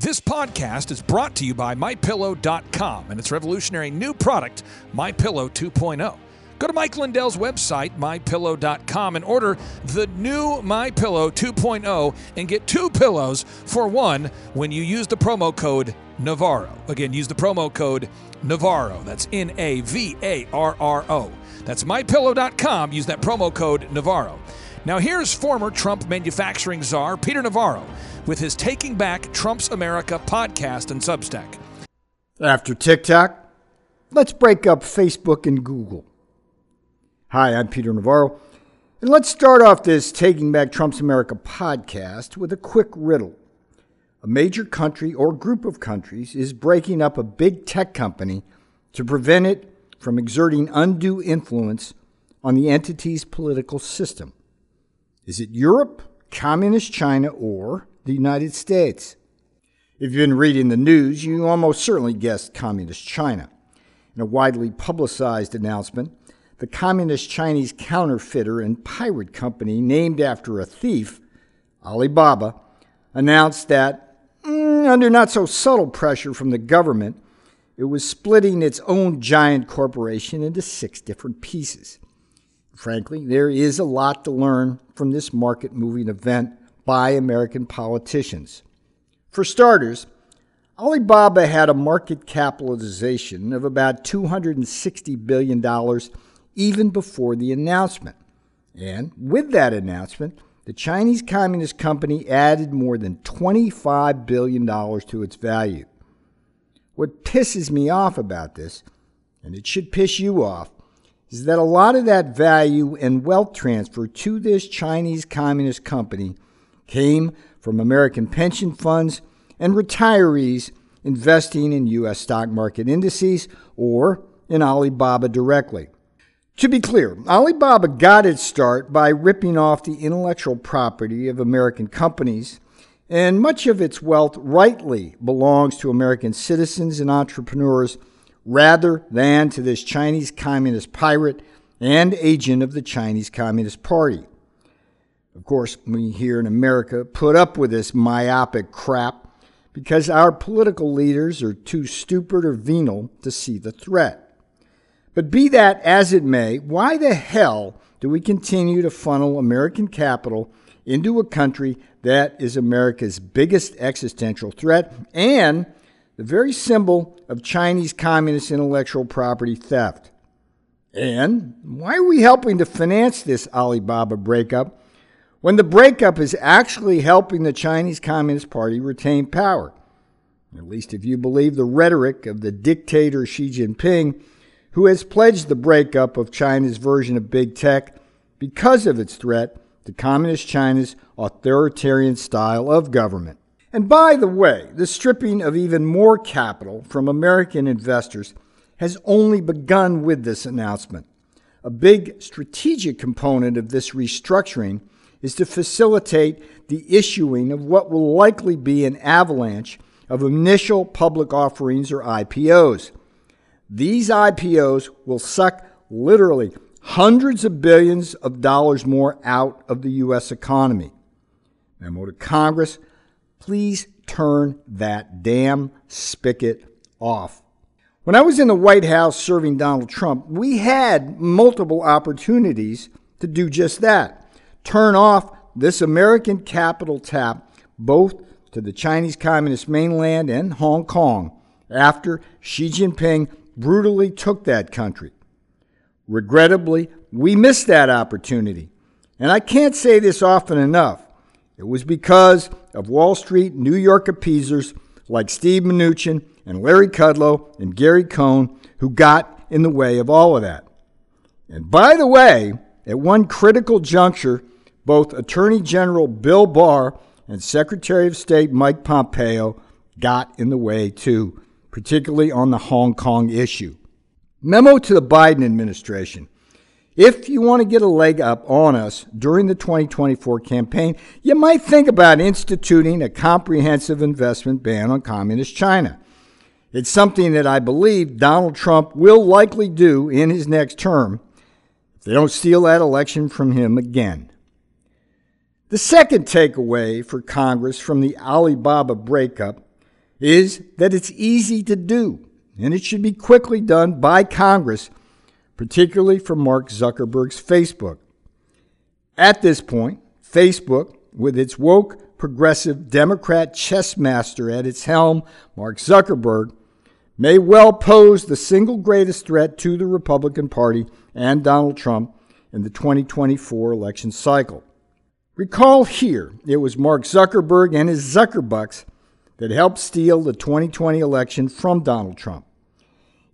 This podcast is brought to you by MyPillow.com and its revolutionary new product, MyPillow 2.0. Go to Mike Lindell's website, mypillow.com, and order the new MyPillow 2.0 and get two pillows for one when you use the promo code Navarro. Again, use the promo code Navarro. That's N A V A R R O. That's mypillow.com. Use that promo code Navarro. Now, here's former Trump manufacturing czar Peter Navarro with his Taking Back Trump's America podcast and Substack. After TikTok, let's break up Facebook and Google. Hi, I'm Peter Navarro, and let's start off this Taking Back Trump's America podcast with a quick riddle. A major country or group of countries is breaking up a big tech company to prevent it from exerting undue influence on the entity's political system. Is it Europe, Communist China, or the United States? If you've been reading the news, you almost certainly guessed Communist China. In a widely publicized announcement, the Communist Chinese counterfeiter and pirate company named after a thief, Alibaba, announced that, mm, under not so subtle pressure from the government, it was splitting its own giant corporation into six different pieces. Frankly, there is a lot to learn from this market moving event by American politicians. For starters, Alibaba had a market capitalization of about $260 billion even before the announcement. And with that announcement, the Chinese Communist Company added more than $25 billion to its value. What pisses me off about this, and it should piss you off, is that a lot of that value and wealth transfer to this Chinese Communist Company came from American pension funds and retirees investing in U.S. stock market indices or in Alibaba directly. To be clear, Alibaba got its start by ripping off the intellectual property of American companies, and much of its wealth rightly belongs to American citizens and entrepreneurs rather than to this Chinese communist pirate and agent of the Chinese Communist Party. Of course, we here in America put up with this myopic crap because our political leaders are too stupid or venal to see the threat. But be that as it may, why the hell do we continue to funnel American capital into a country that is America's biggest existential threat and the very symbol of Chinese communist intellectual property theft? And why are we helping to finance this Alibaba breakup when the breakup is actually helping the Chinese Communist Party retain power? At least if you believe the rhetoric of the dictator Xi Jinping who has pledged the breakup of China's version of big tech because of its threat to Communist China's authoritarian style of government. And by the way, the stripping of even more capital from American investors has only begun with this announcement. A big strategic component of this restructuring is to facilitate the issuing of what will likely be an avalanche of initial public offerings or IPOs. These IPOs will suck literally hundreds of billions of dollars more out of the U.S. economy. Memo to Congress please turn that damn spigot off. When I was in the White House serving Donald Trump, we had multiple opportunities to do just that turn off this American capital tap both to the Chinese Communist mainland and Hong Kong after Xi Jinping brutally took that country. Regrettably, we missed that opportunity. And I can't say this often enough. It was because of Wall Street New York appeasers like Steve Mnuchin and Larry Kudlow and Gary Cohn who got in the way of all of that. And by the way, at one critical juncture, both Attorney General Bill Barr and Secretary of State Mike Pompeo got in the way too particularly on the Hong Kong issue. Memo to the Biden administration. If you want to get a leg up on us during the 2024 campaign, you might think about instituting a comprehensive investment ban on Communist China. It's something that I believe Donald Trump will likely do in his next term if they don't steal that election from him again. The second takeaway for Congress from the Alibaba breakup is that it's easy to do, and it should be quickly done by Congress, particularly for Mark Zuckerberg's Facebook. At this point, Facebook, with its woke, progressive Democrat chess master at its helm, Mark Zuckerberg, may well pose the single greatest threat to the Republican Party and Donald Trump in the 2024 election cycle. Recall here, it was Mark Zuckerberg and his Zuckerbucks that helped steal the 2020 election from Donald Trump.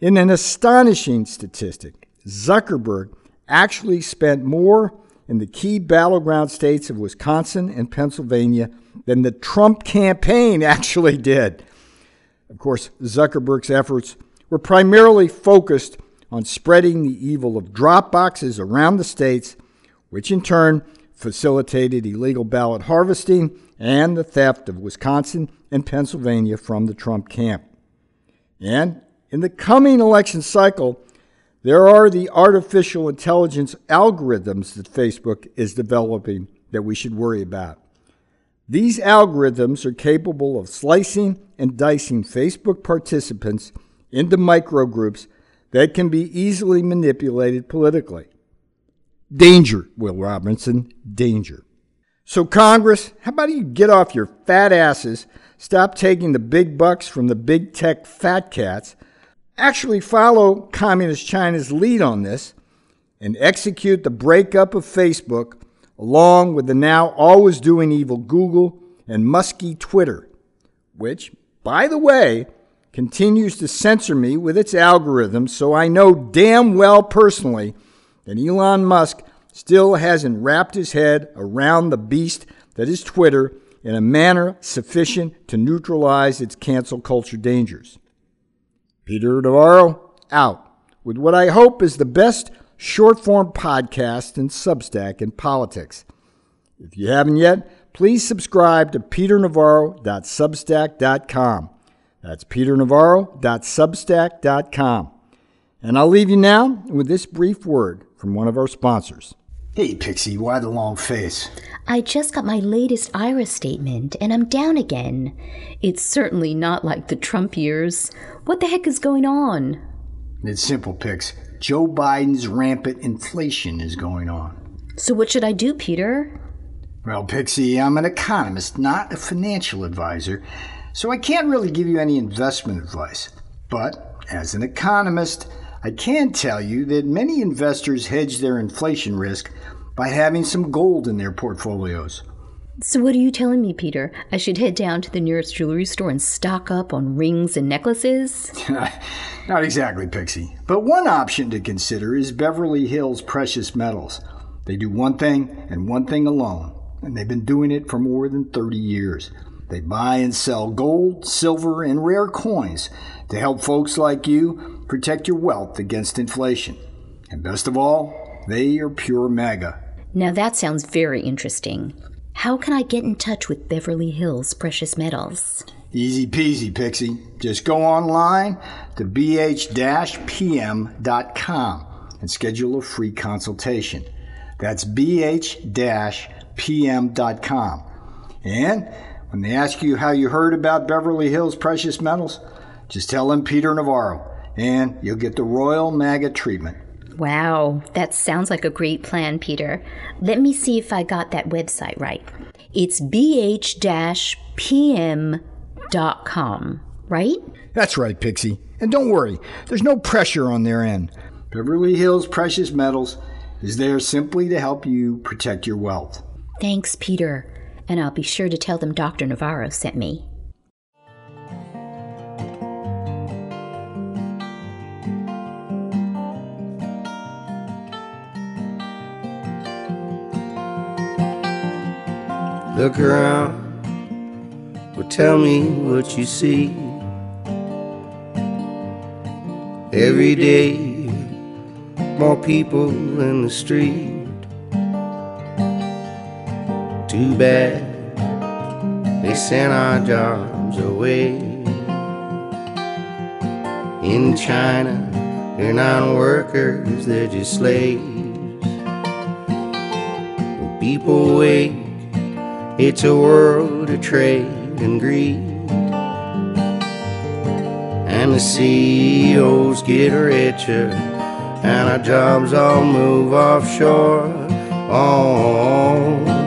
In an astonishing statistic, Zuckerberg actually spent more in the key battleground states of Wisconsin and Pennsylvania than the Trump campaign actually did. Of course, Zuckerberg's efforts were primarily focused on spreading the evil of drop boxes around the states, which in turn facilitated illegal ballot harvesting and the theft of Wisconsin and Pennsylvania from the Trump camp. And in the coming election cycle, there are the artificial intelligence algorithms that Facebook is developing that we should worry about. These algorithms are capable of slicing and dicing Facebook participants into microgroups that can be easily manipulated politically. Danger, Will Robinson, danger. So, Congress, how about you get off your fat asses, stop taking the big bucks from the big tech fat cats, actually follow Communist China's lead on this, and execute the breakup of Facebook along with the now always doing evil Google and musky Twitter, which, by the way, continues to censor me with its algorithms, so I know damn well personally that Elon Musk still hasn't wrapped his head around the beast that is Twitter in a manner sufficient to neutralize its cancel culture dangers. Peter Navarro, out with what I hope is the best short form podcast and Substack in politics. If you haven't yet, please subscribe to peternavarro.substack.com. That's peternavarro.substack.com. And I'll leave you now with this brief word from one of our sponsors. Hey, Pixie, why the long face? I just got my latest IRA statement and I'm down again. It's certainly not like the Trump years. What the heck is going on? It's simple, Pix. Joe Biden's rampant inflation is going on. So, what should I do, Peter? Well, Pixie, I'm an economist, not a financial advisor, so I can't really give you any investment advice. But as an economist, I can tell you that many investors hedge their inflation risk by having some gold in their portfolios. So, what are you telling me, Peter? I should head down to the nearest jewelry store and stock up on rings and necklaces? Not exactly, Pixie. But one option to consider is Beverly Hills Precious Metals. They do one thing and one thing alone, and they've been doing it for more than 30 years. They buy and sell gold, silver, and rare coins to help folks like you protect your wealth against inflation. And best of all, they are pure MAGA. Now that sounds very interesting. How can I get in touch with Beverly Hills Precious Metals? Easy peasy, Pixie. Just go online to bh-pm.com and schedule a free consultation. That's bh-pm.com. And when they ask you how you heard about Beverly Hills Precious Metals, just tell them Peter Navarro, and you'll get the Royal MAGA treatment. Wow, that sounds like a great plan, Peter. Let me see if I got that website right. It's bh-pm.com, right? That's right, Pixie. And don't worry, there's no pressure on their end. Beverly Hills Precious Metals is there simply to help you protect your wealth. Thanks, Peter and I'll be sure to tell them Dr. Navarro sent me. Look around, well, tell me what you see. Every day, more people in the street. Too bad they sent our jobs away. In China, they're not workers, they're just slaves. When people wake, it's a world of trade and greed. and the CEOs get richer, and our jobs all move offshore. Oh.